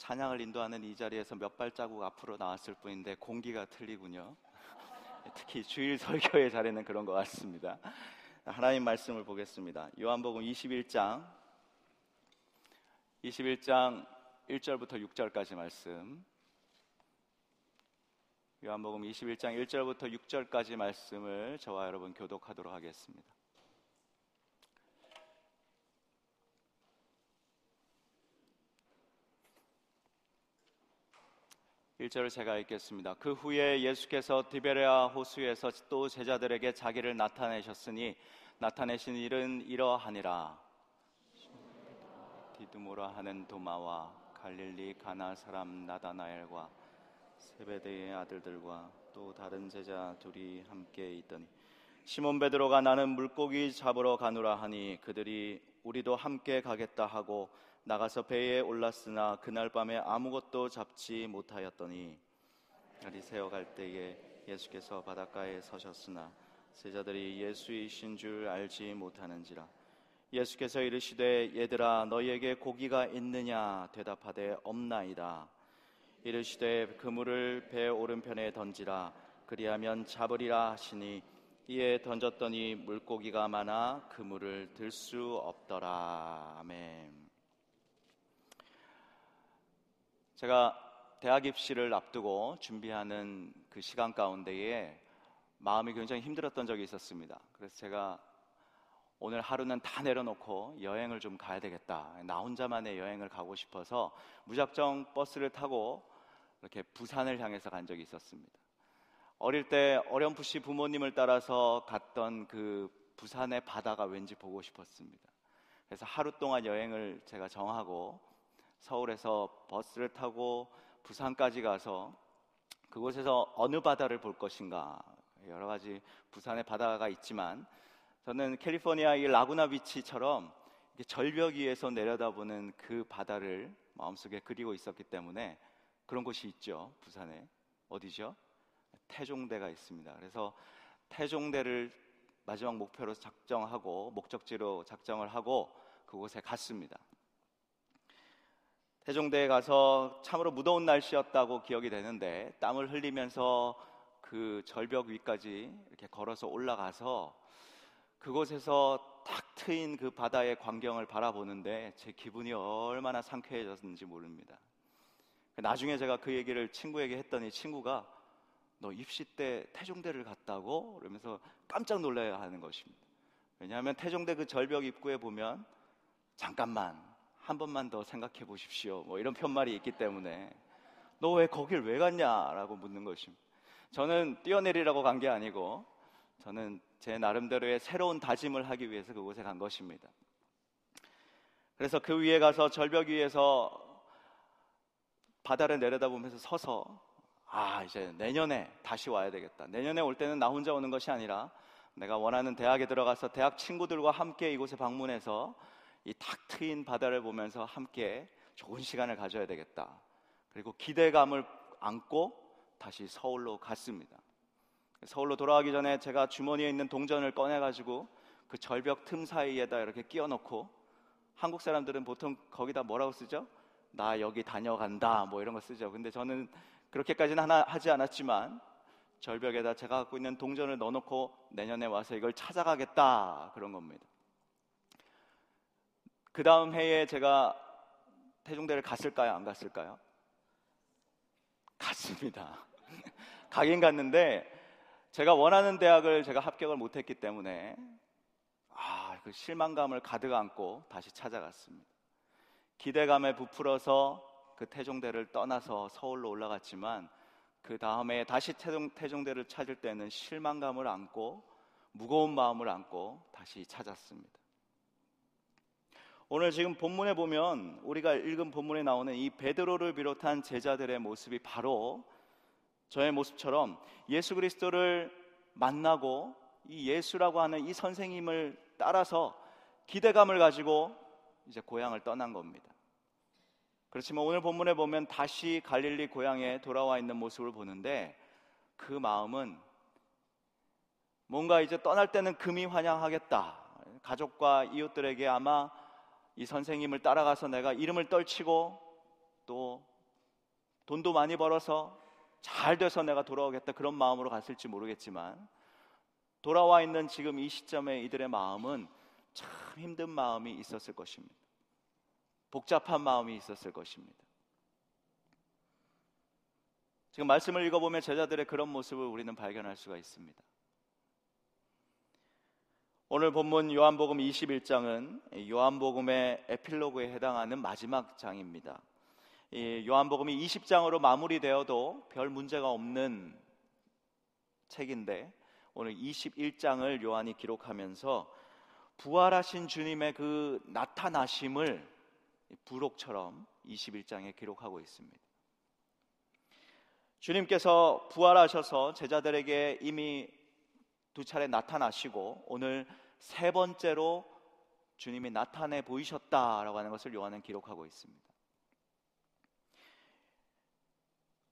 찬양을 인도하는 이 자리에서 몇 발자국 앞으로 나왔을 뿐인데 공기가 틀리군요. 특히 주일 설교의 자리는 그런 것 같습니다. 하나님 말씀을 보겠습니다. 요한복음 21장 21장 1절부터 6절까지 말씀. 요한복음 21장 1절부터 6절까지 말씀을 저와 여러분 교독하도록 하겠습니다. 1절을 제가 읽겠습니다. 그 후에 예수께서 디베레아 호수에서 또 제자들에게 자기를 나타내셨으니 나타내신 일은 이러하니라. 디두모라 하는 도마와 갈릴리 가나 사람 나다나엘과 세베대의 아들들과 또 다른 제자 둘이 함께 있더니 시몬 베드로가 나는 물고기 잡으러 가노라 하니 그들이 우리도 함께 가겠다 하고 나가서 배에 올랐으나 그날 밤에 아무것도 잡지 못하였더니 날이 새어갈 때에 예수께서 바닷가에 서셨으나 제자들이 예수이신 줄 알지 못하는지라. 예수께서 이르시되 얘들아 너희에게 고기가 있느냐 대답하되 없나이다. 이르시되 그물을 배 오른편에 던지라. 그리하면 잡으리라 하시니 이에 던졌더니 물고기가 많아 그물을 들 수 없더라. 아멘 제가 대학 입시를 앞두고 준비하는 그 시간 가운데에 마음이 굉장히 힘들었던 적이 있었습니다. 그래서 제가 오늘 하루는 다 내려놓고 여행을 좀 가야 되겠다. 나 혼자만의 여행을 가고 싶어서 무작정 버스를 타고 이렇게 부산을 향해서 간 적이 있었습니다. 어릴 때 어렴풋이 부모님을 따라서 갔던 그 부산의 바다가 왠지 보고 싶었습니다. 그래서 하루 동안 여행을 제가 정하고 서울에서 버스를 타고 부산까지 가서 그곳에서 어느 바다를 볼 것인가 여러 가지 부산의 바다가 있지만 저는 캘리포니아 의 라구나 비치처럼 절벽 위에서 내려다보는 그 바다를 마음속에 그리고 있었기 때문에 그런 곳이 있죠 부산에 어디죠? 태종대가 있습니다. 그래서 태종대를 마지막 목표로 작정하고 목적지로 작정을 하고 그곳에 갔습니다. 세종대에 가서 참으로 무더운 날씨였다고 기억이 되는데 땀을 흘리면서 그 절벽 위까지 이렇게 걸어서 올라가서 그곳에서 탁 트인 그 바다의 광경을 바라보는데 제 기분이 얼마나 상쾌해졌는지 모릅니다. 나중에 제가 그 얘기를 친구에게 했더니 친구가 너 입시 때 태종대를 갔다고? 그러면서 깜짝 놀라야 하는 것입니다. 왜냐하면 태종대 그 절벽 입구에 보면 잠깐만 한 번만 더 생각해 보십시오. 뭐 이런 편말이 있기 때문에 너 왜 거길 왜 갔냐라고 묻는 것입니다. 저는 뛰어내리라고 간 게 아니고 저는 제 나름대로의 새로운 다짐을 하기 위해서 그곳에 간 것입니다. 그래서 그 위에 가서 절벽 위에서 바다를 내려다보면서 서서 아 이제 내년에 다시 와야 되겠다. 내년에 올 때는 나 혼자 오는 것이 아니라 내가 원하는 대학에 들어가서 대학 친구들과 함께 이곳에 방문해서 이 탁 트인 바다를 보면서 함께 좋은 시간을 가져야 되겠다. 그리고 기대감을 안고 다시 서울로 갔습니다. 서울로 돌아가기 전에 제가 주머니에 있는 동전을 꺼내가지고 그 절벽 틈 사이에다 이렇게 끼워 넣고 한국 사람들은 보통 거기다 뭐라고 쓰죠? 나 여기 다녀간다 뭐 이런 거 쓰죠. 근데 저는 그렇게까지는 하나 하지 않았지만 절벽에다 제가 갖고 있는 동전을 넣어놓고 내년에 와서 이걸 찾아가겠다 그런 겁니다. 그 다음 해에 제가 태종대를 갔을까요? 안 갔을까요? 갔습니다. 가긴 갔는데 제가 원하는 대학을 제가 합격을 못했기 때문에 아, 그 실망감을 가득 안고 다시 찾아갔습니다. 기대감에 부풀어서 그 태종대를 떠나서 서울로 올라갔지만 그 다음에 다시 태종, 태종대를 찾을 때는 실망감을 안고 무거운 마음을 안고 다시 찾았습니다. 오늘 지금 본문에 보면 우리가 읽은 본문에 나오는 이 베드로를 비롯한 제자들의 모습이 바로 저의 모습처럼 예수 그리스도를 만나고 이 예수라고 하는 이 선생님을 따라서 기대감을 가지고 이제 고향을 떠난 겁니다. 그렇지만 오늘 본문에 보면 다시 갈릴리 고향에 돌아와 있는 모습을 보는데 그 마음은 뭔가 이제 떠날 때는 금이 환영하겠다. 가족과 이웃들에게 아마 이 선생님을 따라가서 내가 이름을 떨치고 또 돈도 많이 벌어서 잘 돼서 내가 돌아오겠다 그런 마음으로 갔을지 모르겠지만 돌아와 있는 지금 이 시점에 이들의 마음은 참 힘든 마음이 있었을 것입니다. 복잡한 마음이 있었을 것입니다. 지금 말씀을 읽어보면 제자들의 그런 모습을 우리는 발견할 수가 있습니다. 오늘 본문 요한복음 21장은 요한복음의 에필로그에 해당하는 마지막 장입니다. 요한복음이 20장으로 마무리되어도 별 문제가 없는 책인데 오늘 21장을 요한이 기록하면서 부활하신 주님의 그 나타나심을 부록처럼 21장에 기록하고 있습니다. 주님께서 부활하셔서 제자들에게 이미 두 차례 나타나시고 오늘 세 번째로 주님이 나타내 보이셨다라고 하는 것을 요한은 기록하고 있습니다.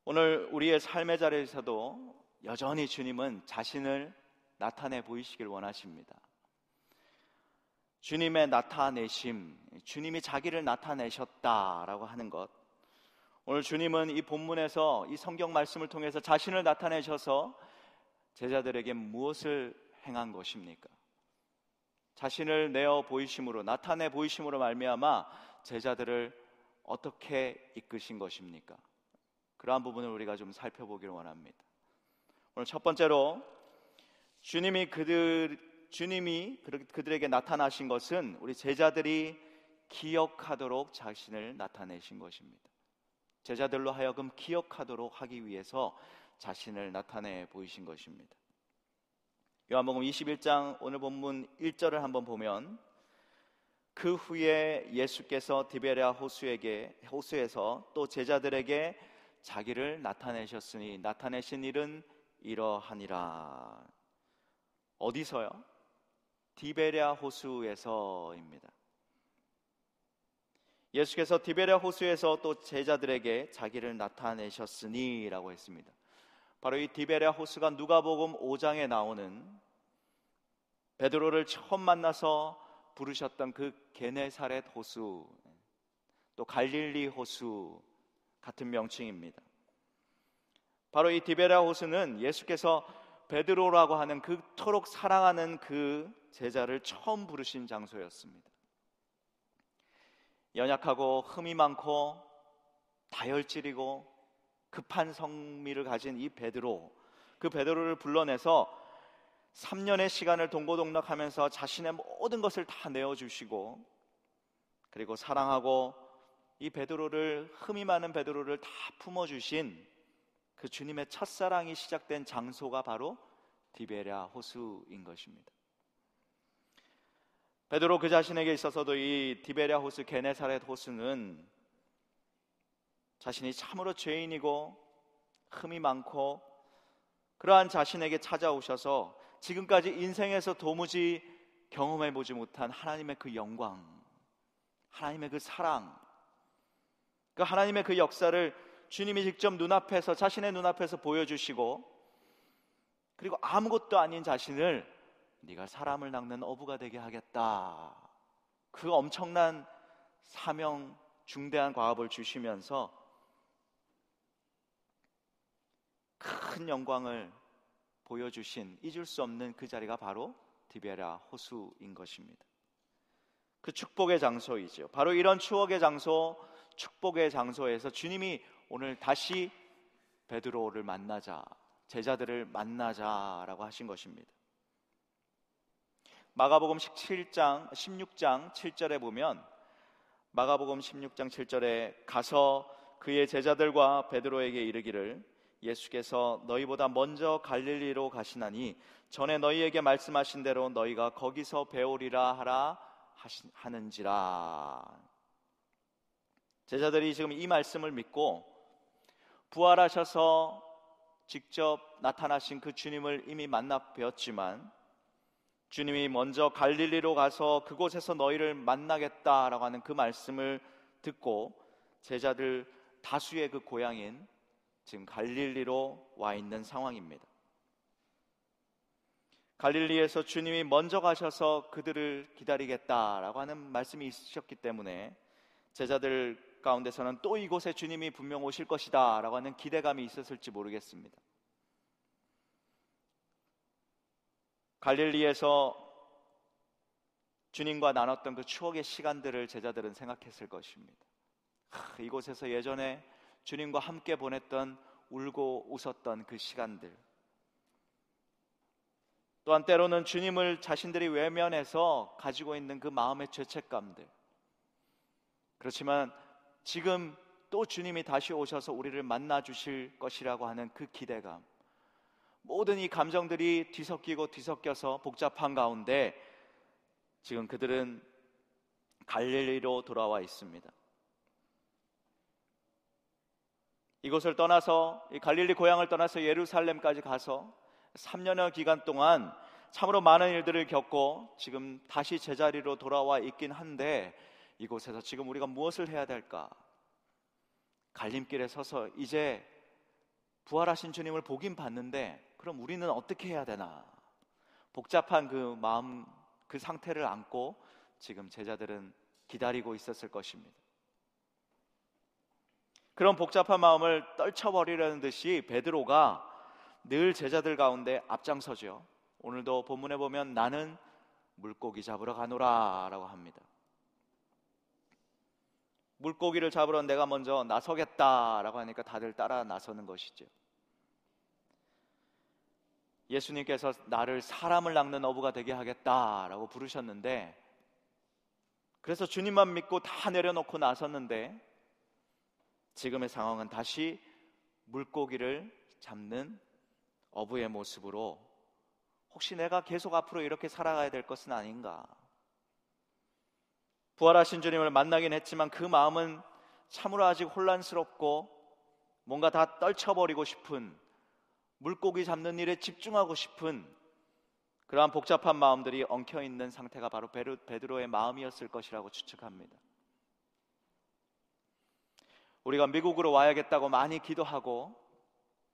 오늘 우리의 삶의 자리에서도 여전히 주님은 자신을 나타내 보이시길 원하십니다. 주님의 나타내심, 주님이 자기를 나타내셨다라고 하는 것. 오늘 주님은 이 본문에서 이 성경 말씀을 통해서 자신을 나타내셔서 제자들에게 무엇을 행한 것입니까? 자신을 내어 보이심으로 나타내 보이심으로 말미암아 제자들을 어떻게 이끄신 것입니까? 그러한 부분을 우리가 좀 살펴보기를 원합니다. 오늘 첫 번째로 주님이 그들 주님이 그들에게 나타나신 것은 우리 제자들이 기억하도록 자신을 나타내신 것입니다. 제자들로 하여금 기억하도록 하기 위해서 자신을 나타내 보이신 것입니다. 요한복음 21장 오늘 본문 1절을 한번 보면 그 후에 예수께서 디베랴 호수에게 호수에서 또 제자들에게 자기를 나타내셨으니 나타내신 일은 이러하니라. 어디서요? 디베랴 호수에서입니다. 예수께서 디베랴 호수에서 또 제자들에게 자기를 나타내셨으니라고 했습니다. 바로 이 디베랴 호수가 누가복음 5장에 나오는 베드로를 처음 만나서 부르셨던 그 게네사렛 호수 또 갈릴리 호수 같은 명칭입니다. 바로 이 디베랴 호수는 예수께서 베드로라고 하는 그토록 사랑하는 그 제자를 처음 부르신 장소였습니다. 연약하고 흠이 많고 다혈질이고 급한 성미를 가진 이 베드로 그 베드로를 불러내서 3년의 시간을 동고동락하면서 자신의 모든 것을 다 내어 주시고 그리고 사랑하고 이 베드로를 흠이 많은 베드로를 다 품어 주신 그 주님의 첫사랑이 시작된 장소가 바로 디베랴 호수인 것입니다. 베드로 그 자신에게 있어서도 이 디베랴 호수 게네사렛 호수는 자신이 참으로 죄인이고 흠이 많고 그러한 자신에게 찾아오셔서 지금까지 인생에서 도무지 경험해 보지 못한 하나님의 그 영광, 하나님의 그 사랑, 그 하나님의 그 역사를 주님이 직접 눈앞에서 자신의 눈앞에서 보여주시고 그리고 아무것도 아닌 자신을 네가 사람을 낚는 어부가 되게 하겠다. 그 엄청난 사명 중대한 과업을 주시면서 큰 영광을 보여주신 잊을 수 없는 그 자리가 바로 디베라 호수인 것입니다. 그 축복의 장소이죠. 바로 이런 추억의 장소, 축복의 장소에서 주님이 오늘 다시 베드로를 만나자, 제자들을 만나자라고 하신 것입니다. 마가복음 17장 16장 7절에 보면 마가복음 16장 7절에 가서 그의 제자들과 베드로에게 이르기를 예수께서 너희보다 먼저 갈릴리로 가시나니 전에 너희에게 말씀하신 대로 너희가 거기서 배우리라 하라 하는지라. 제자들이 지금 이 말씀을 믿고 부활하셔서 직접 나타나신 그 주님을 이미 만나 뵈었지만 주님이 먼저 갈릴리로 가서 그곳에서 너희를 만나겠다라고 하는 그 말씀을 듣고 제자들 다수의 그 고향인 지금 갈릴리로 와 있는 상황입니다. 갈릴리에서 주님이 먼저 가셔서 그들을 기다리겠다라고 하는 말씀이 있으셨기 때문에 제자들 가운데서는 또 이곳에 주님이 분명 오실 것이다 라고 하는 기대감이 있었을지 모르겠습니다. 갈릴리에서 주님과 나눴던 그 추억의 시간들을 제자들은 생각했을 것입니다. 하, 이곳에서 예전에 주님과 함께 보냈던 울고 웃었던 그 시간들. 또한 때로는 주님을 자신들이 외면해서 가지고 있는 그 마음의 죄책감들. 그렇지만 지금 또 주님이 다시 오셔서 우리를 만나 주실 것이라고 하는 그 기대감. 모든 이 감정들이 뒤섞이고 뒤섞여서 복잡한 가운데 지금 그들은 갈릴리로 돌아와 있습니다. 이곳을 떠나서 이 갈릴리 고향을 떠나서 예루살렘까지 가서 3년여 기간 동안 참으로 많은 일들을 겪고 지금 다시 제자리로 돌아와 있긴 한데 이곳에서 지금 우리가 무엇을 해야 될까? 갈림길에 서서 이제 부활하신 주님을 보긴 봤는데 그럼 우리는 어떻게 해야 되나? 복잡한 그 마음 그 상태를 안고 지금 제자들은 기다리고 있었을 것입니다. 그런 복잡한 마음을 떨쳐버리려는 듯이 베드로가 늘 제자들 가운데 앞장서죠. 오늘도 본문에 보면 나는 물고기 잡으러 가노라라고 합니다. 물고기를 잡으러 내가 먼저 나서겠다라고 하니까 다들 따라 나서는 것이죠. 예수님께서 나를 사람을 낚는 어부가 되게 하겠다라고 부르셨는데 그래서 주님만 믿고 다 내려놓고 나섰는데 지금의 상황은 다시 물고기를 잡는 어부의 모습으로 혹시 내가 계속 앞으로 이렇게 살아가야 될 것은 아닌가? 부활하신 주님을 만나긴 했지만 그 마음은 참으로 아직 혼란스럽고 뭔가 다 떨쳐버리고 싶은 물고기 잡는 일에 집중하고 싶은 그러한 복잡한 마음들이 엉켜 있는 상태가 바로 베드로의 마음이었을 것이라고 추측합니다. 우리가 미국으로 와야겠다고 많이 기도하고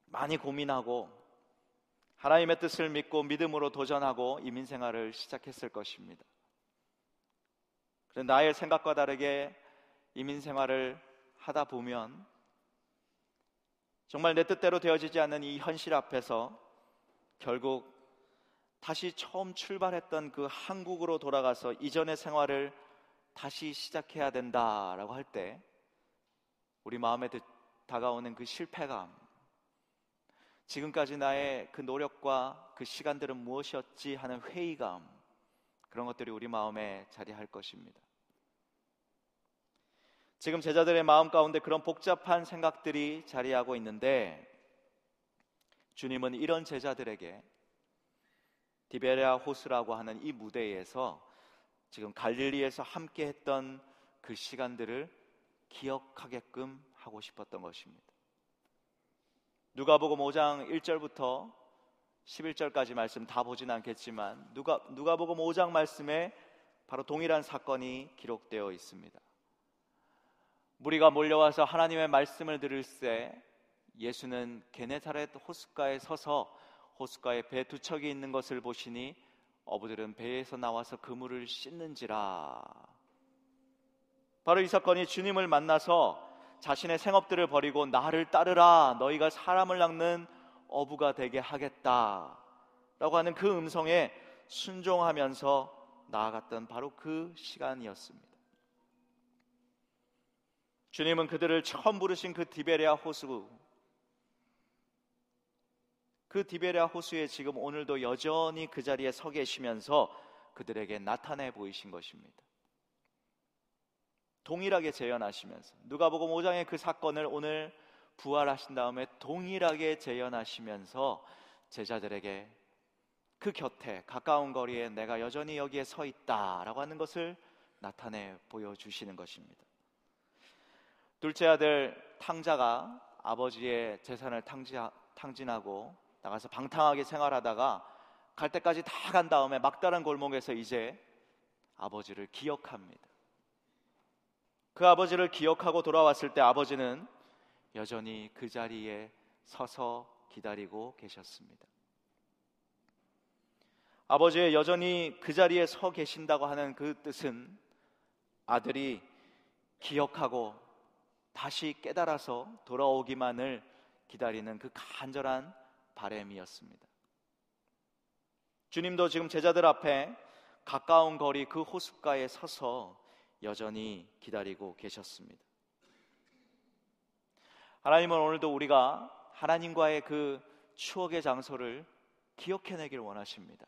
많이 고민하고 하나님의 뜻을 믿고 믿음으로 도전하고 이민 생활을 시작했을 것입니다. 그런데 나의 생각과 다르게 이민 생활을 하다 보면 정말 내 뜻대로 되어지지 않는 이 현실 앞에서 결국 다시 처음 출발했던 그 한국으로 돌아가서 이전의 생활을 다시 시작해야 된다라고 할 때 우리 마음에 다가오는 그 실패감 지금까지 나의 그 노력과 그 시간들은 무엇이었지 하는 회의감 그런 것들이 우리 마음에 자리할 것입니다. 지금 제자들의 마음 가운데 그런 복잡한 생각들이 자리하고 있는데 주님은 이런 제자들에게 디베레아 호스라고 하는 이 무대에서 지금 갈릴리에서 함께 했던 그 시간들을 기억하게끔 하고 싶었던 것입니다. 누가복음 5장 1절부터 11절까지 말씀 다 보진 않겠지만 누가 누가복음 5장 말씀에 바로 동일한 사건이 기록되어 있습니다. 무리가 몰려와서 하나님의 말씀을 들을새 예수는 게네사렛 호숫가에 서서 호숫가에 배 두 척이 있는 것을 보시니 어부들은 배에서 나와서 그물을 씻는지라. 바로 이 사건이 주님을 만나서 자신의 생업들을 버리고 나를 따르라 너희가 사람을 낚는 어부가 되게 하겠다. 라고 하는 그 음성에 순종하면서 나아갔던 바로 그 시간이었습니다. 주님은 그들을 처음 부르신 그 디베레아 호수 그 디베레아 호수에 지금 오늘도 여전히 그 자리에 서 계시면서 그들에게 나타내 보이신 것입니다. 동일하게 재현하시면서 누가복음 5장의 그 사건을 오늘 부활하신 다음에 동일하게 재현하시면서 제자들에게 그 곁에 가까운 거리에 내가 여전히 여기에 서 있다라고 하는 것을 나타내 보여주시는 것입니다. 둘째 아들 탕자가 아버지의 재산을 탕진하고 나가서 방탕하게 생활하다가 갈 때까지 다 간 다음에 막다른 골목에서 이제 아버지를 기억합니다. 그 아버지를 기억하고 돌아왔을 때 아버지는 여전히 그 자리에 서서 기다리고 계셨습니다. 아버지의 여전히 그 자리에 서 계신다고 하는 그 뜻은 아들이 기억하고 다시 깨달아서 돌아오기만을 기다리는 그 간절한 바램이었습니다. 주님도 지금 제자들 앞에 가까운 거리 그 호숫가에 서서 여전히 기다리고 계셨습니다. 하나님은 오늘도 우리가 하나님과의 그 추억의 장소를 기억해내길 원하십니다.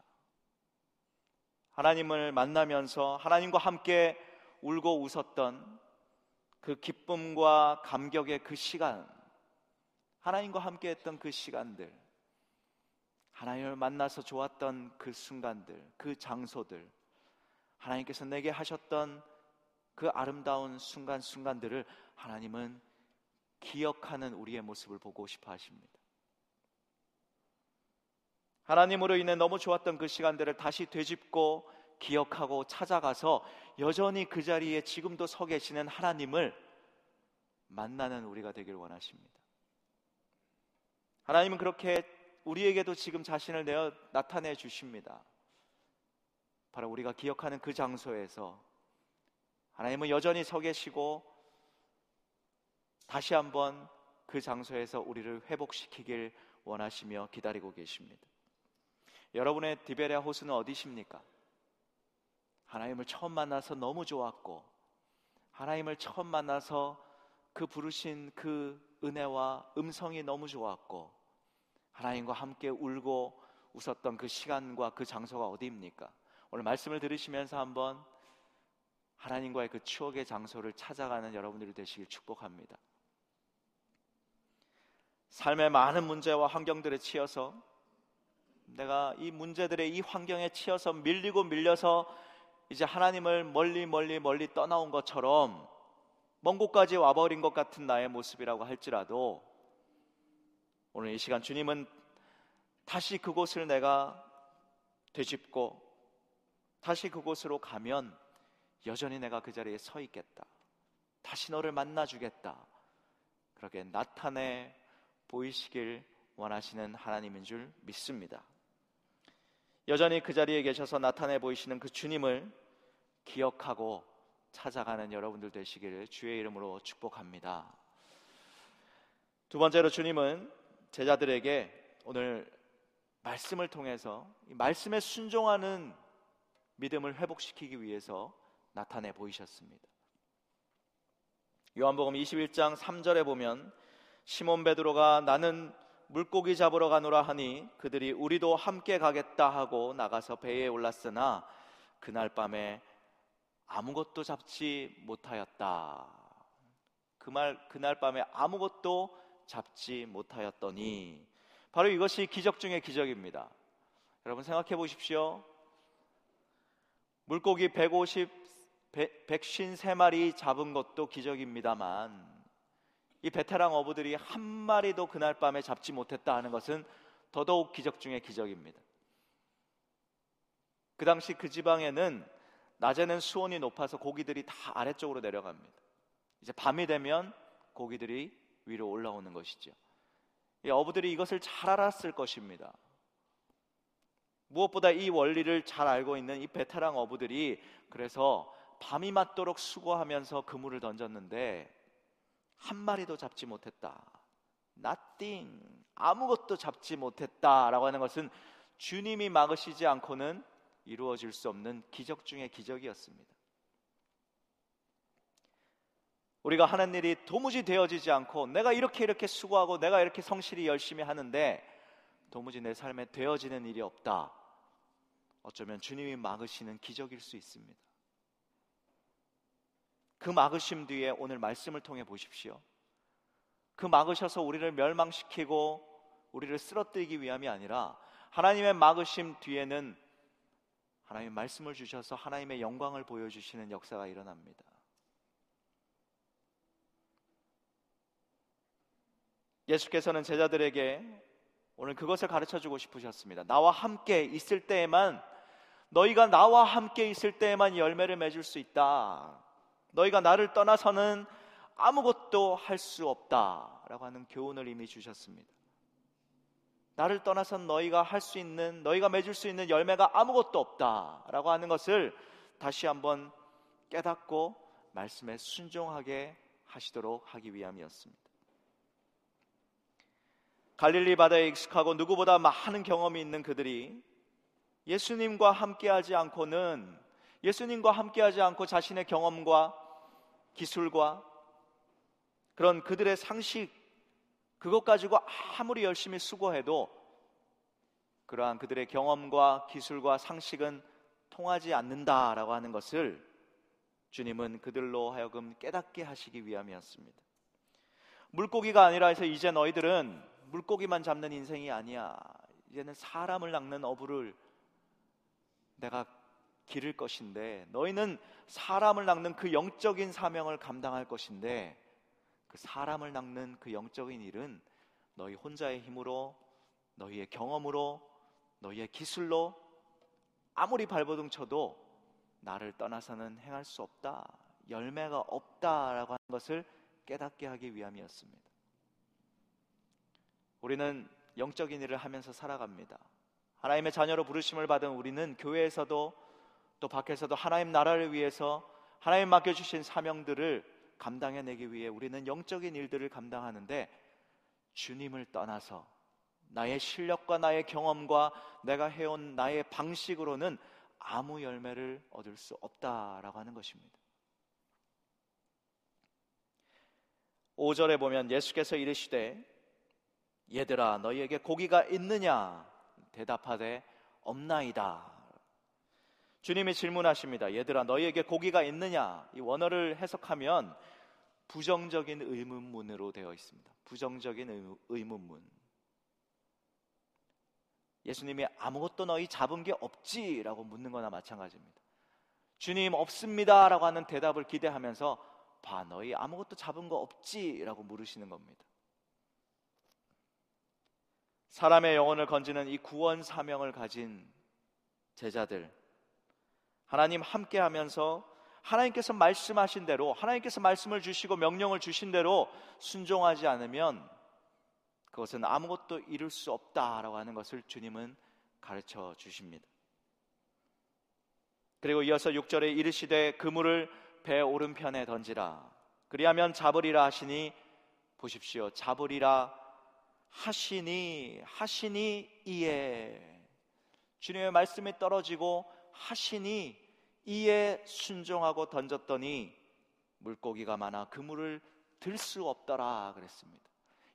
하나님을 만나면서 하나님과 함께 울고 웃었던 그 기쁨과 감격의 그 시간, 하나님과 함께 했던 그 시간들, 하나님을 만나서 좋았던 그 순간들, 그 장소들, 하나님께서 내게 하셨던 그 아름다운 순간순간들을 하나님은 기억하는 우리의 모습을 보고 싶어 하십니다. 하나님으로 인해 너무 좋았던 그 시간들을 다시 되짚고 기억하고 찾아가서 여전히 그 자리에 지금도 서 계시는 하나님을 만나는 우리가 되길 원하십니다. 하나님은 그렇게 우리에게도 지금 자신을 내어 나타내 주십니다. 바로 우리가 기억하는 그 장소에서 하나님은 여전히 서 계시고 다시 한번 그 장소에서 우리를 회복시키길 원하시며 기다리고 계십니다. 여러분의 디베레아 호수는 어디십니까? 하나님을 처음 만나서 너무 좋았고 하나님을 처음 만나서 그 부르신 그 은혜와 음성이 너무 좋았고 하나님과 함께 울고 웃었던 그 시간과 그 장소가 어디입니까? 오늘 말씀을 들으시면서 한번 하나님과의 그 추억의 장소를 찾아가는 여러분들이 되시길 축복합니다. 삶의 많은 문제와 환경들에 치여서 내가 이 문제들의 이 환경에 치여서 밀리고 밀려서 이제 하나님을 멀리 멀리 멀리 떠나온 것처럼 먼 곳까지 와버린 것 같은 나의 모습이라고 할지라도 오늘 이 시간 주님은 다시 그곳을 내가 되짚고 다시 그곳으로 가면 여전히 내가 그 자리에 서 있겠다. 다시 너를 만나 주겠다. 그렇게 나타내 보이시길 원하시는 하나님인 줄 믿습니다. 여전히 그 자리에 계셔서 나타내 보이시는 그 주님을 기억하고 찾아가는 여러분들 되시기를 주의 이름으로 축복합니다. 두 번째로 주님은 제자들에게 오늘 말씀을 통해서 말씀에 순종하는 믿음을 회복시키기 위해서 나타내 보이셨습니다. 요한복음 21장 3절에 보면 시몬 베드로가 나는 물고기 잡으러 가노라 하니 그들이 우리도 함께 가겠다 하고 나가서 배에 올랐으나 그날 밤에 아무것도 잡지 못하였다. 그 말 그날 밤에 아무것도 잡지 못하였더니 바로 이것이 기적 중의 기적입니다. 여러분 생각해 보십시오. 물고기 150 153마리 잡은 것도 기적입니다만 이 베테랑 어부들이 한 마리도 그날 밤에 잡지 못했다 하는 것은 더더욱 기적 중의 기적입니다. 그 당시 그 지방에는 낮에는 수온이 높아서 고기들이 다 아래쪽으로 내려갑니다. 이제 밤이 되면 고기들이 위로 올라오는 것이죠. 이 어부들이 이것을 잘 알았을 것입니다. 무엇보다 이 원리를 잘 알고 있는 이 베테랑 어부들이 그래서 밤이 맞도록 수고하면서 그물을 던졌는데 한 마리도 잡지 못했다. nothing. 아무것도 잡지 못했다 라고 하는 것은 주님이 막으시지 않고는 이루어질 수 없는 기적 중의 기적이었습니다. 우리가 하는 일이 도무지 되어지지 않고 내가 이렇게 이렇게 수고하고 내가 이렇게 성실히 열심히 하는데 도무지 내 삶에 되어지는 일이 없다. 어쩌면 주님이 막으시는 기적일 수 있습니다. 그 막으심 뒤에 오늘 말씀을 통해 보십시오. 그 막으셔서 우리를 멸망시키고 우리를 쓰러뜨리기 위함이 아니라 하나님의 막으심 뒤에는 하나님의 말씀을 주셔서 하나님의 영광을 보여주시는 역사가 일어납니다. 예수께서는 제자들에게 오늘 그것을 가르쳐 주고 싶으셨습니다. 나와 함께 있을 때에만 너희가 나와 함께 있을 때에만 열매를 맺을 수 있다. 너희가 나를 떠나서는 아무것도 할 수 없다 라고 하는 교훈을 이미 주셨습니다. 나를 떠나선 너희가 할 수 있는 너희가 맺을 수 있는 열매가 아무것도 없다 라고 하는 것을 다시 한번 깨닫고 말씀에 순종하게 하시도록 하기 위함이었습니다. 갈릴리 바다에 익숙하고 누구보다 많은 경험이 있는 그들이 예수님과 함께하지 않고는 예수님과 함께하지 않고 자신의 경험과 기술과 그런 그들의 상식 그것 가지고 아무리 열심히 수고해도 그러한 그들의 경험과 기술과 상식은 통하지 않는다라고 하는 것을 주님은 그들로 하여금 깨닫게 하시기 위함이었습니다. 물고기가 아니라 해서 이제 너희들은 물고기만 잡는 인생이 아니야. 이제는 사람을 낚는 어부를 내가 기를 것인데 너희는 사람을 낚는 그 영적인 사명을 감당할 것인데 그 사람을 낚는 그 영적인 일은 너희 혼자의 힘으로 너희의 경험으로 너희의 기술로 아무리 발버둥 쳐도 나를 떠나서는 행할 수 없다. 열매가 없다라고 하는 것을 깨닫게 하기 위함이었습니다. 우리는 영적인 일을 하면서 살아갑니다. 하나님의 자녀로 부르심을 받은 우리는 교회에서도 또 밖에서도 하나님 나라를 위해서 하나님 맡겨주신 사명들을 감당해내기 위해 우리는 영적인 일들을 감당하는데 주님을 떠나서 나의 실력과 나의 경험과 내가 해온 나의 방식으로는 아무 열매를 얻을 수 없다라고 하는 것입니다. 5절에 보면 예수께서 이르시되 얘들아 너희에게 고기가 있느냐 대답하되 없나이다. 주님이 질문하십니다. 얘들아 너희에게 고기가 있느냐? 이 원어를 해석하면 부정적인 의문문으로 되어 있습니다. 부정적인 의문문. 예수님이 아무것도 너희 잡은 게 없지 라고 묻는 거나 마찬가지입니다. 주님 없습니다 라고 하는 대답을 기대하면서 봐 너희 아무것도 잡은 거 없지 라고 물으시는 겁니다. 사람의 영혼을 건지는 이 구원 사명을 가진 제자들 하나님 함께 하면서 하나님께서 말씀하신 대로 하나님께서 말씀을 주시고 명령을 주신 대로 순종하지 않으면 그것은 아무것도 이룰 수 없다라고 하는 것을 주님은 가르쳐 주십니다. 그리고 이어서 6절에 이르시되 그물을 배 오른편에 던지라. 그리하면 잡으리라 하시니 보십시오. 잡으리라 하시니 하시니 이에. 주님의 말씀이 떨어지고 하시니 이에 순종하고 던졌더니 물고기가 많아 그물을 들 수 없더라 그랬습니다.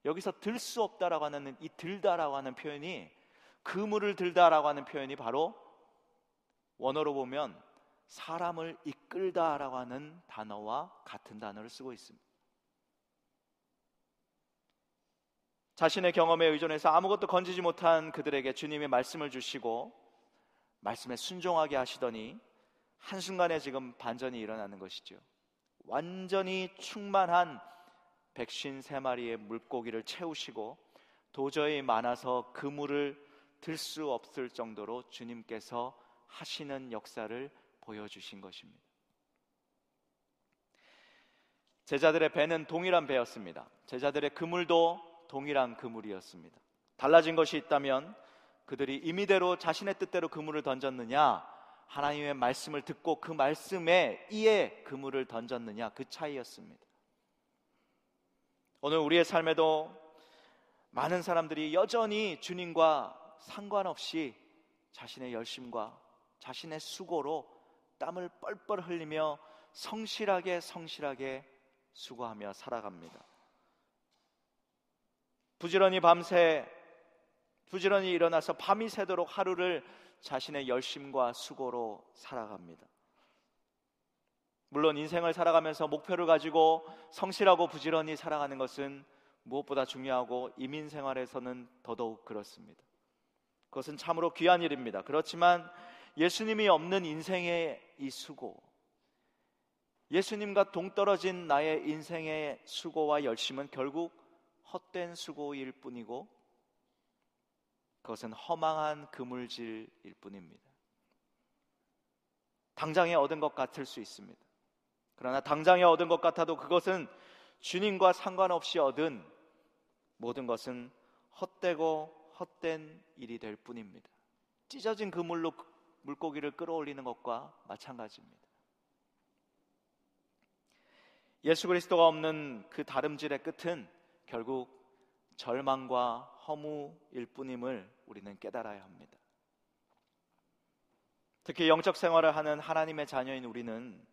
여기서 들 수 없다라고 하는 이 들다라고 하는 표현이 그물을 들다라고 하는 표현이 바로 원어로 보면 사람을 이끌다라고 하는 단어와 같은 단어를 쓰고 있습니다. 자신의 경험에 의존해서 아무것도 건지지 못한 그들에게 주님의 말씀을 주시고 말씀에 순종하게 하시더니 한순간에 지금 반전이 일어나는 것이죠. 완전히 충만한 백신 세 마리의 물고기를 채우시고 도저히 많아서 그물을 들 수 없을 정도로 주님께서 하시는 역사를 보여주신 것입니다. 제자들의 배는 동일한 배였습니다. 제자들의 그물도 동일한 그물이었습니다. 달라진 것이 있다면 그들이 임의대로 자신의 뜻대로 그물을 던졌느냐, 하나님의 말씀을 듣고 그 말씀에 이에 그물을 던졌느냐 그 차이였습니다. 오늘 우리의 삶에도 많은 사람들이 여전히 주님과 상관없이 자신의 열심과 자신의 수고로 땀을 뻘뻘 흘리며 성실하게 성실하게 수고하며 살아갑니다. 부지런히 밤새 부지런히 일어나서 밤이 새도록 하루를 자신의 열심과 수고로 살아갑니다. 물론 인생을 살아가면서 목표를 가지고 성실하고 부지런히 살아가는 것은 무엇보다 중요하고 이민 생활에서는 더더욱 그렇습니다. 그것은 참으로 귀한 일입니다. 그렇지만 예수님이 없는 인생의 이 수고, 예수님과 동떨어진 나의 인생의 수고와 열심은 결국 헛된 수고일 뿐이고 그것은 허망한 그물질일 뿐입니다. 당장에 얻은 것 같을 수 있습니다. 그러나 당장에 얻은 것 같아도 그것은 주님과 상관없이 얻은 모든 것은 헛되고 헛된 일이 될 뿐입니다. 찢어진 그물로 물고기를 끌어올리는 것과 마찬가지입니다. 예수 그리스도가 없는 그 다름질의 끝은 결국 절망과 허무일 뿐임을 우리는 깨달아야 합니다. 특히 영적 생활을 하는 하나님의 자녀인 우리는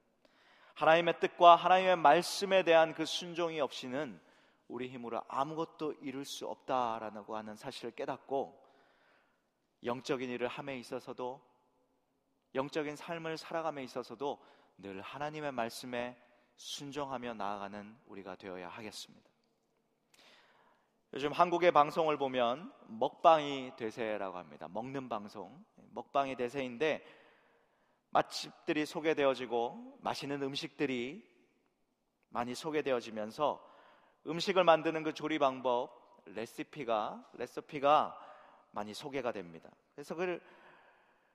하나님의 뜻과 하나님의 말씀에 대한 그 순종이 없이는 우리 힘으로 아무것도 이룰 수 없다라고 하는 사실을 깨닫고 영적인 일을 함에 있어서도 영적인 삶을 살아감에 있어서도 늘 하나님의 말씀에 순종하며 나아가는 우리가 되어야 하겠습니다. 요즘 한국의 방송을 보면 먹방이 대세라고 합니다. 먹는 방송. 먹방이 대세인데 맛집들이 소개되어지고 맛있는 음식들이 많이 소개되어지면서 음식을 만드는 그 조리 방법, 레시피가 레시피가 많이 소개가 됩니다. 그래서 그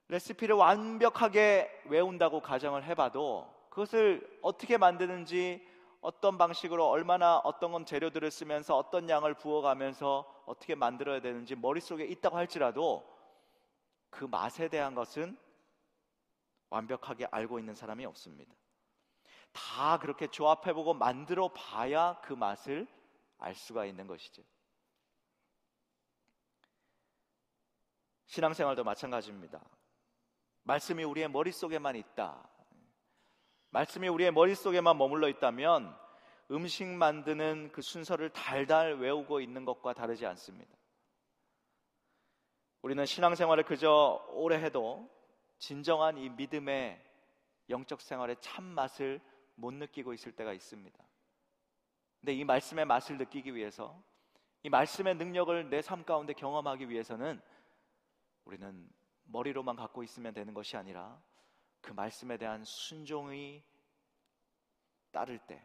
레시피를 완벽하게 외운다고 가정을 해봐도 그것을 어떻게 만드는지 어떤 방식으로 얼마나 어떤 건 재료들을 쓰면서 어떤 양을 부어가면서 어떻게 만들어야 되는지 머릿속에 있다고 할지라도 그 맛에 대한 것은 완벽하게 알고 있는 사람이 없습니다. 다 그렇게 조합해보고 만들어 봐야 그 맛을 알 수가 있는 것이죠. 신앙생활도 마찬가지입니다. 말씀이 우리의 머릿속에만 있다. 말씀이 우리의 머릿속에만 머물러 있다면 음식 만드는 그 순서를 달달 외우고 있는 것과 다르지 않습니다. 우리는 신앙생활을 그저 오래 해도 진정한 이 믿음의 영적 생활의 참 맛을 못 느끼고 있을 때가 있습니다. 근데 이 말씀의 맛을 느끼기 위해서 이 말씀의 능력을 내 삶 가운데 경험하기 위해서는 우리는 머리로만 갖고 있으면 되는 것이 아니라 그 말씀에 대한 순종이 따를 때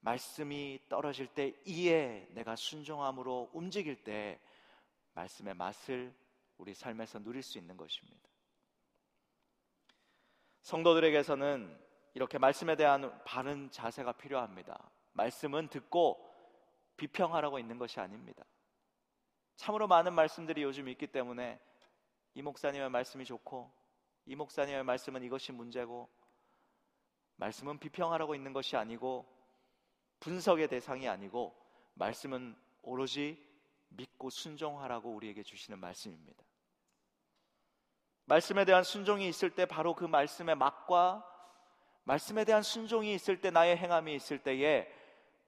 말씀이 떨어질 때 이에 내가 순종함으로 움직일 때 말씀의 맛을 우리 삶에서 누릴 수 있는 것입니다. 성도들에게서는 이렇게 말씀에 대한 바른 자세가 필요합니다. 말씀은 듣고 비평하라고 있는 것이 아닙니다. 참으로 많은 말씀들이 요즘 있기 때문에 이 목사님의 말씀이 좋고 이 목사님의 말씀은 이것이 문제고 말씀은 비평하라고 있는 것이 아니고 분석의 대상이 아니고 말씀은 오로지 믿고 순종하라고 우리에게 주시는 말씀입니다. 말씀에 대한 순종이 있을 때 바로 그 말씀의 맛과 말씀에 대한 순종이 있을 때 나의 행함이 있을 때에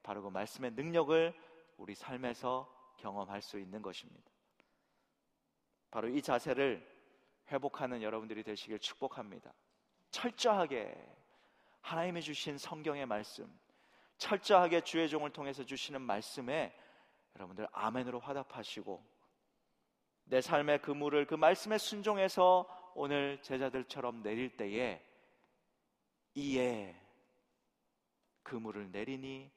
바로 그 말씀의 능력을 우리 삶에서 경험할 수 있는 것입니다. 바로 이 자세를 회복하는 여러분들이 되시길 축복합니다. 철저하게 하나님이 주신 성경의 말씀, 철저하게 주의 종을 통해서 주시는 말씀에 여러분들 아멘으로 화답하시고 내 삶의 그물을 그 말씀에 순종해서 오늘 제자들처럼 내릴 때에 이에 그물을 내리니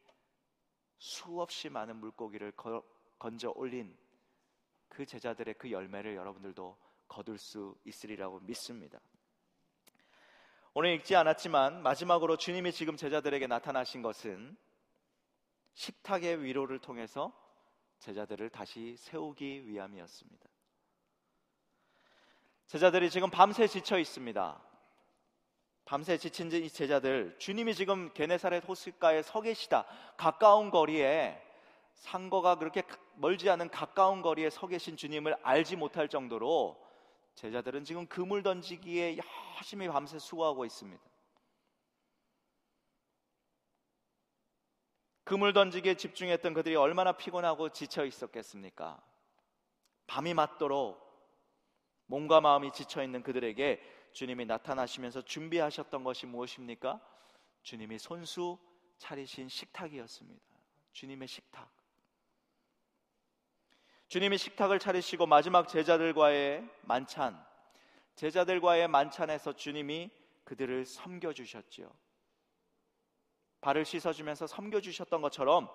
수없이 많은 물고기를 건져 올린 그 제자들의 그 열매를 여러분들도 거둘 수 있으리라고 믿습니다. 오늘 읽지 않았지만 마지막으로 주님이 지금 제자들에게 나타나신 것은 식탁의 위로를 통해서 제자들을 다시 세우기 위함이었습니다. 제자들이 지금 밤새 지쳐 있습니다. 밤새 지친 이 제자들, 주님이 지금 게네사렛 호숫가에 서 계시다. 가까운 거리에 상거가 그렇게 멀지 않은 가까운 거리에 서 계신 주님을 알지 못할 정도로 제자들은 지금 그물 던지기에 열심히 밤새 수고하고 있습니다. 그물 던지기에 집중했던 그들이 얼마나 피곤하고 지쳐 있었겠습니까? 밤이 맞도록 몸과 마음이 지쳐 있는 그들에게 주님이 나타나시면서 준비하셨던 것이 무엇입니까? 주님이 손수 차리신 식탁이었습니다. 주님의 식탁. 주님이 식탁을 차리시고 마지막 제자들과의 만찬, 제자들과의 만찬에서 주님이 그들을 섬겨 주셨지요. 발을 씻어 주면서 섬겨 주셨던 것처럼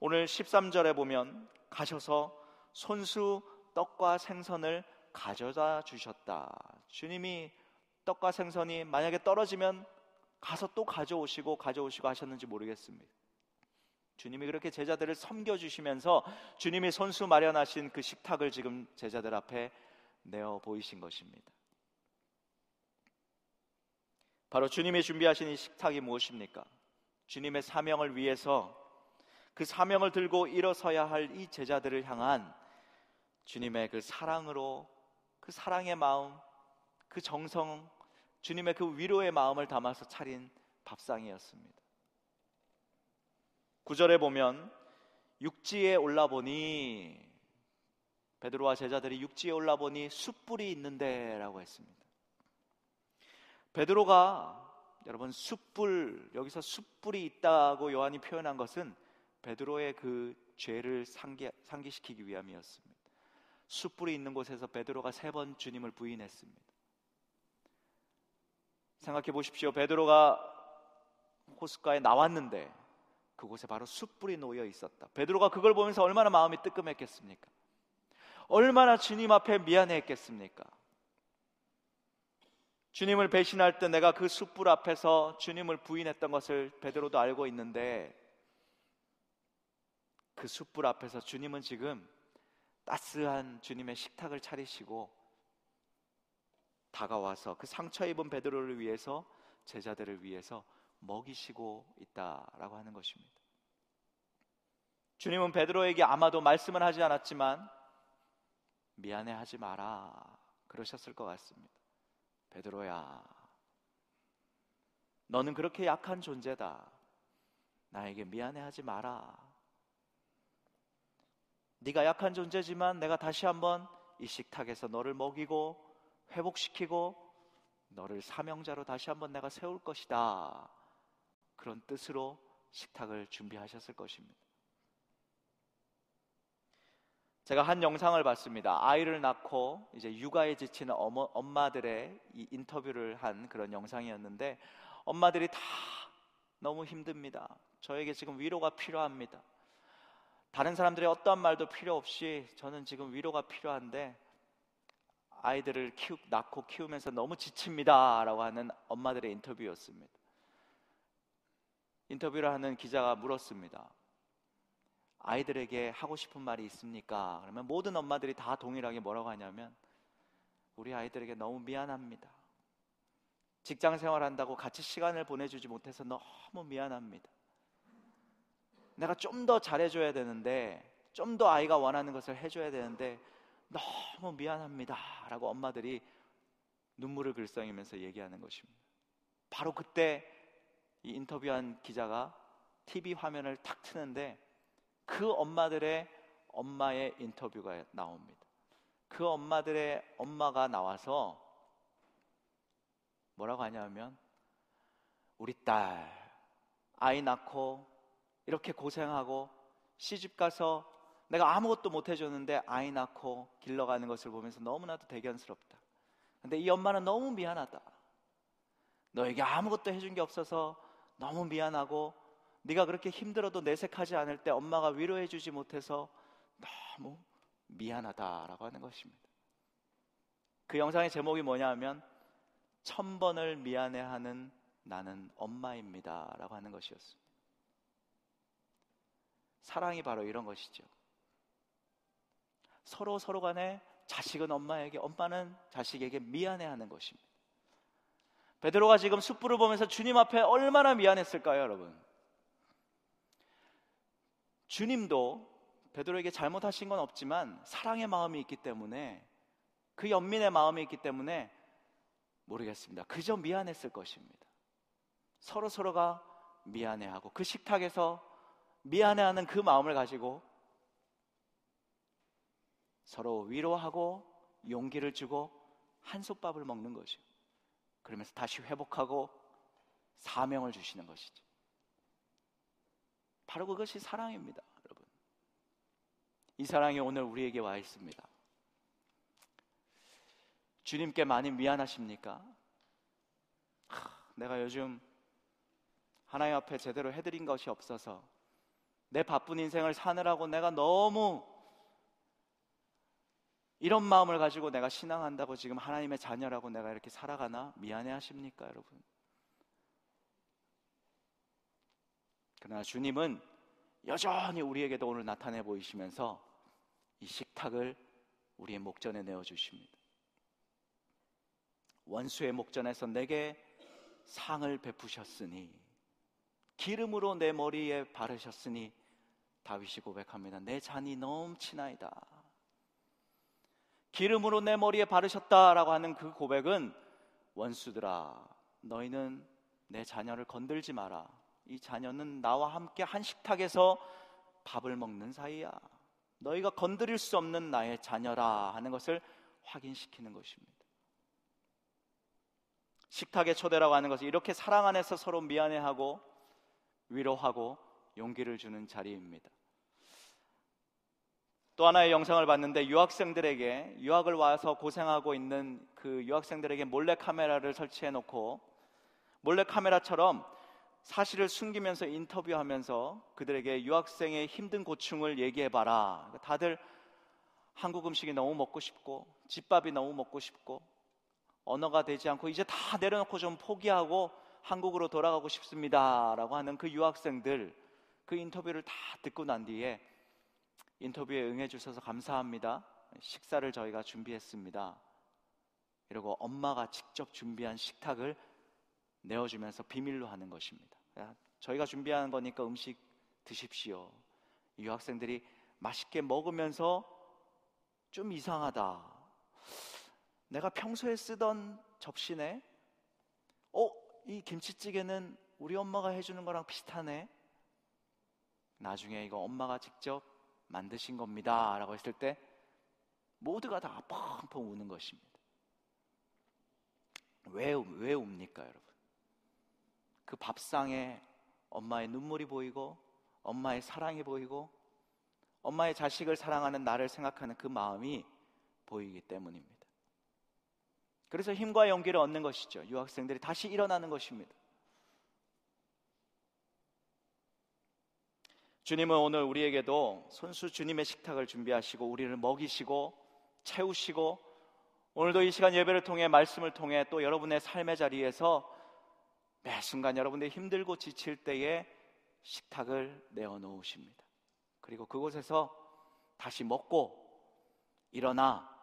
오늘 13절에 보면 가셔서 손수 떡과 생선을 가져다 주셨다. 주님이 떡과 생선이 만약에 떨어지면 가서 또 가져오시고 가져오시고 하셨는지 모르겠습니다. 주님이 그렇게 제자들을 섬겨주시면서 주님이 손수 마련하신 그 식탁을 지금 제자들 앞에 내어 보이신 것입니다. 바로 주님이 준비하신 이 식탁이 무엇입니까? 주님의 사명을 위해서 그 사명을 들고 일어서야 할 이 제자들을 향한 주님의 그 사랑으로 그 사랑의 마음, 그 정성, 주님의 그 위로의 마음을 담아서 차린 밥상이었습니다. 구절에 보면 육지에 올라보니 베드로와 제자들이 육지에 올라보니 숯불이 있는데라고 했습니다. 베드로가 여러분 숯불 여기서 숯불이 있다고 요한이 표현한 것은 베드로의 그 죄를 상기, 상기시키기 위함이었습니다. 숯불이 있는 곳에서 베드로가 세 번 주님을 부인했습니다. 생각해 보십시오. 베드로가 호숫가에 나왔는데 그곳에 바로 숯불이 놓여 있었다. 베드로가 그걸 보면서 얼마나 마음이 뜨끔했겠습니까? 얼마나 주님 앞에 미안했겠습니까? 주님을 배신할 때 내가 그 숯불 앞에서 주님을 부인했던 것을 베드로도 알고 있는데 그 숯불 앞에서 주님은 지금 따스한 주님의 식탁을 차리시고 다가와서 그 상처 입은 베드로를 위해서 제자들을 위해서 먹이시고 있다라고 하는 것입니다. 주님은 베드로에게 아마도 말씀을 하지 않았지만 미안해 하지 마라 그러셨을 것 같습니다. 베드로야, 너는 그렇게 약한 존재다. 나에게 미안해 하지 마라. 네가 약한 존재지만 내가 다시 한번 이 식탁에서 너를 먹이고 회복시키고 너를 사명자로 다시 한번 내가 세울 것이다. 그런 뜻으로 식탁을 준비하셨을 것입니다. 제가 한 영상을 봤습니다. 아이를 낳고 이제 육아에 지치는 어머, 엄마들의 이 인터뷰를 한 그런 영상이었는데 엄마들이 다 너무 힘듭니다. 저에게 지금 위로가 필요합니다. 다른 사람들의 어떠한 말도 필요 없이 저는 지금 위로가 필요한데 아이들을 키우, 낳고 키우면서 너무 지칩니다 라고 하는 엄마들의 인터뷰였습니다. 인터뷰를 하는 기자가 물었습니다. 아이들에게 하고 싶은 말이 있습니까? 그러면 모든 엄마들이 다 동일하게 뭐라고 하냐면 우리 아이들에게 너무 미안합니다. 직장 생활한다고 같이 시간을 보내주지 못해서 너무 미안합니다. 내가 좀 더 잘해줘야 되는데, 좀 더 아이가 원하는 것을 해줘야 되는데, 너무 미안합니다. 라고 엄마들이 눈물을 글썽이면서 얘기하는 것입니다. 바로 그때 이 인터뷰한 기자가 TV 화면을 탁 트는데 그 엄마들의 엄마의 인터뷰가 나옵니다. 그 엄마들의 엄마가 나와서 뭐라고 하냐면 우리 딸 아이 낳고 이렇게 고생하고 시집 가서 내가 아무것도 못 해줬는데 아이 낳고 길러가는 것을 보면서 너무나도 대견스럽다. 근데 이 엄마는 너무 미안하다. 너에게 아무것도 해준 게 없어서 너무 미안하고 네가 그렇게 힘들어도 내색하지 않을 때 엄마가 위로해 주지 못해서 너무 미안하다라고 하는 것입니다. 그 영상의 제목이 뭐냐면 천 번을 미안해하는 나는 엄마입니다라고 하는 것이었습니다. 사랑이 바로 이런 것이죠. 서로 서로 간에 자식은 엄마에게, 엄마는 자식에게 미안해하는 것입니다. 베드로가 지금 숯불을 보면서 주님 앞에 얼마나 미안했을까요, 여러분? 주님도 베드로에게 잘못하신 건 없지만 사랑의 마음이 있기 때문에 그 연민의 마음이 있기 때문에 모르겠습니다. 그저 미안했을 것입니다. 서로 서로가 미안해하고 그 식탁에서 미안해하는 그 마음을 가지고 서로 위로하고 용기를 주고 한솥밥을 먹는 것이요. 그러면서 다시 회복하고 사명을 주시는 것이죠. 바로 그것이 사랑입니다, 여러분. 이 사랑이 오늘 우리에게 와 있습니다. 주님께 많이 미안하십니까? 하, 내가 요즘 하나님 앞에 제대로 해드린 것이 없어서 내 바쁜 인생을 사느라고 내가 너무 이런 마음을 가지고 내가 신앙한다고 지금 하나님의 자녀라고 내가 이렇게 살아가나 미안해 하십니까, 여러분? 그러나 주님은 여전히 우리에게도 오늘 나타내 보이시면서 이 식탁을 우리의 목전에 내어 주십니다. 원수의 목전에서 내게 상을 베푸셨으니 기름으로 내 머리에 바르셨으니 다윗이 고백합니다. 내 잔이 넘치나이다. 기름으로 내 머리에 바르셨다라고 하는 그 고백은 원수들아 너희는 내 자녀를 건들지 마라. 이 자녀는 나와 함께 한 식탁에서 밥을 먹는 사이야. 너희가 건드릴 수 없는 나의 자녀라 하는 것을 확인시키는 것입니다. 식탁의 초대라고 하는 것은 이렇게 사랑 안에서 서로 미안해하고 위로하고 용기를 주는 자리입니다. 또 하나의 영상을 봤는데 유학생들에게 유학을 와서 고생하고 있는 그 유학생들에게 몰래 카메라를 설치해 놓고 몰래 카메라처럼 사실을 숨기면서 인터뷰하면서 그들에게 유학생의 힘든 고충을 얘기해 봐라. 다들 한국 음식이 너무 먹고 싶고 집밥이 너무 먹고 싶고 언어가 되지 않고 이제 다 내려놓고 좀 포기하고 한국으로 돌아가고 싶습니다라고 하는 그 유학생들 그 인터뷰를 다 듣고 난 뒤에 인터뷰에 응해 주셔서 감사합니다. 식사를 저희가 준비했습니다. 이러고 엄마가 직접 준비한 식탁을 내어주면서 비밀로 하는 것입니다. 저희가 준비하는 거니까 음식 드십시오. 유학생들이 맛있게 먹으면서 좀 이상하다. 내가 평소에 쓰던 접시네? 어, 이 김치찌개는 우리 엄마가 해주는 거랑 비슷하네? 나중에 이거 엄마가 직접 만드신 겁니다. 라고 했을 때 모두가 다 펑펑 우는 것입니다. 왜, 왜 웁니까, 여러분? 그 밥상에 엄마의 눈물이 보이고 엄마의 사랑이 보이고 엄마의 자식을 사랑하는 나를 생각하는 그 마음이 보이기 때문입니다. 그래서 힘과 용기를 얻는 것이죠. 유학생들이 다시 일어나는 것입니다. 주님은 오늘 우리에게도 손수 주님의 식탁을 준비하시고 우리를 먹이시고 채우시고 오늘도 이 시간 예배를 통해 말씀을 통해 또 여러분의 삶의 자리에서 매 순간 여러분들이 힘들고 지칠 때에 식탁을 내어 놓으십니다. 그리고 그곳에서 다시 먹고 일어나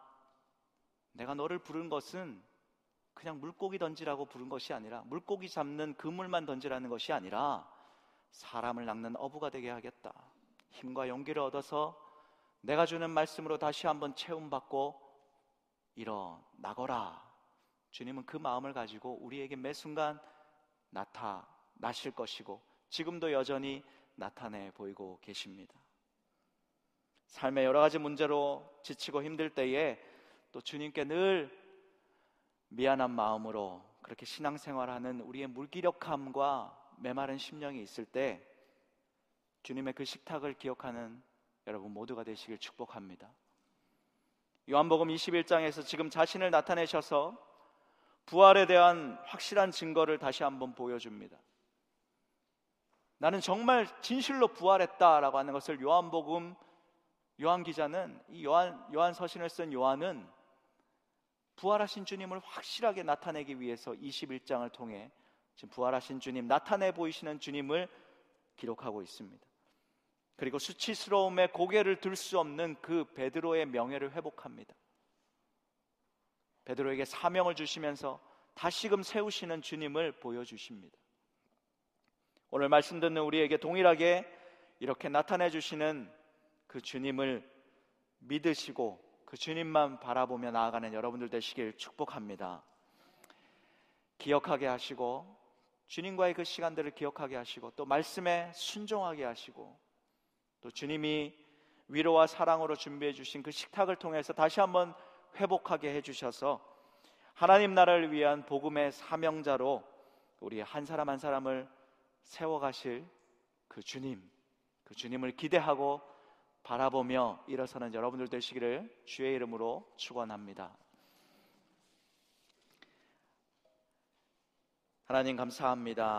내가 너를 부른 것은 그냥 물고기 던지라고 부른 것이 아니라 물고기 잡는 그물만 던지라는 것이 아니라 사람을 낚는 어부가 되게 하겠다. 힘과 용기를 얻어서 내가 주는 말씀으로 다시 한번 체험받고 일어나거라. 주님은 그 마음을 가지고 우리에게 매 순간 나타나실 것이고 지금도 여전히 나타내 보이고 계십니다. 삶의 여러 가지 문제로 지치고 힘들 때에 또 주님께 늘 미안한 마음으로 그렇게 신앙생활하는 우리의 물기력함과 메마른 심령이 있을 때 주님의 그 식탁을 기억하는 여러분 모두가 되시길 축복합니다. 요한복음 21장에서 지금 자신을 나타내셔서 부활에 대한 확실한 증거를 다시 한번 보여줍니다. 나는 정말 진실로 부활했다라고 하는 것을 요한복음 요한 기자는 이 요한 요한 서신을 쓴 요한은 부활하신 주님을 확실하게 나타내기 위해서 21장을 통해 지금 부활하신 주님 나타내 보이시는 주님을 기록하고 있습니다. 그리고 수치스러움에 고개를 들 수 없는 그 베드로의 명예를 회복합니다. 베드로에게 사명을 주시면서 다시금 세우시는 주님을 보여주십니다. 오늘 말씀 듣는 우리에게 동일하게 이렇게 나타내 주시는 그 주님을 믿으시고 그 주님만 바라보며 나아가는 여러분들 되시길 축복합니다. 기억하게 하시고 주님과의 그 시간들을 기억하게 하시고 또 말씀에 순종하게 하시고 또 주님이 위로와 사랑으로 준비해 주신 그 식탁을 통해서 다시 한번 회복하게 해 주셔서 하나님 나라를 위한 복음의 사명자로 우리 한 사람 한 사람을 세워 가실 그 주님, 그 주님을 기대하고 바라보며 일어서는 여러분들 되시기를 주의 이름으로 축원합니다. 하나님 감사합니다.